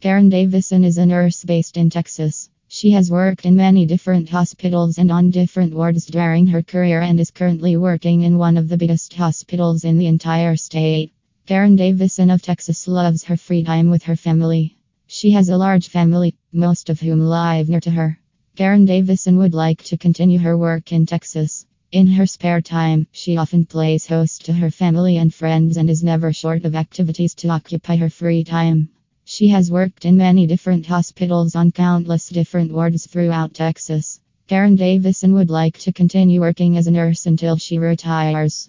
Karen Davison is a nurse based in Texas. She has worked in many different hospitals and on different wards during her career and is currently working in one of the biggest hospitals in the entire state. Karen Davison of Texas loves her free time with her family. She has a large family, most of whom live near to her. Karen Davison would like to continue her work in Texas. In her spare time, she often plays host to her family and friends and is never short of activities to occupy her free time. She has worked in many different hospitals on countless different wards throughout Texas. Karen Davison would like to continue working as a nurse until she retires.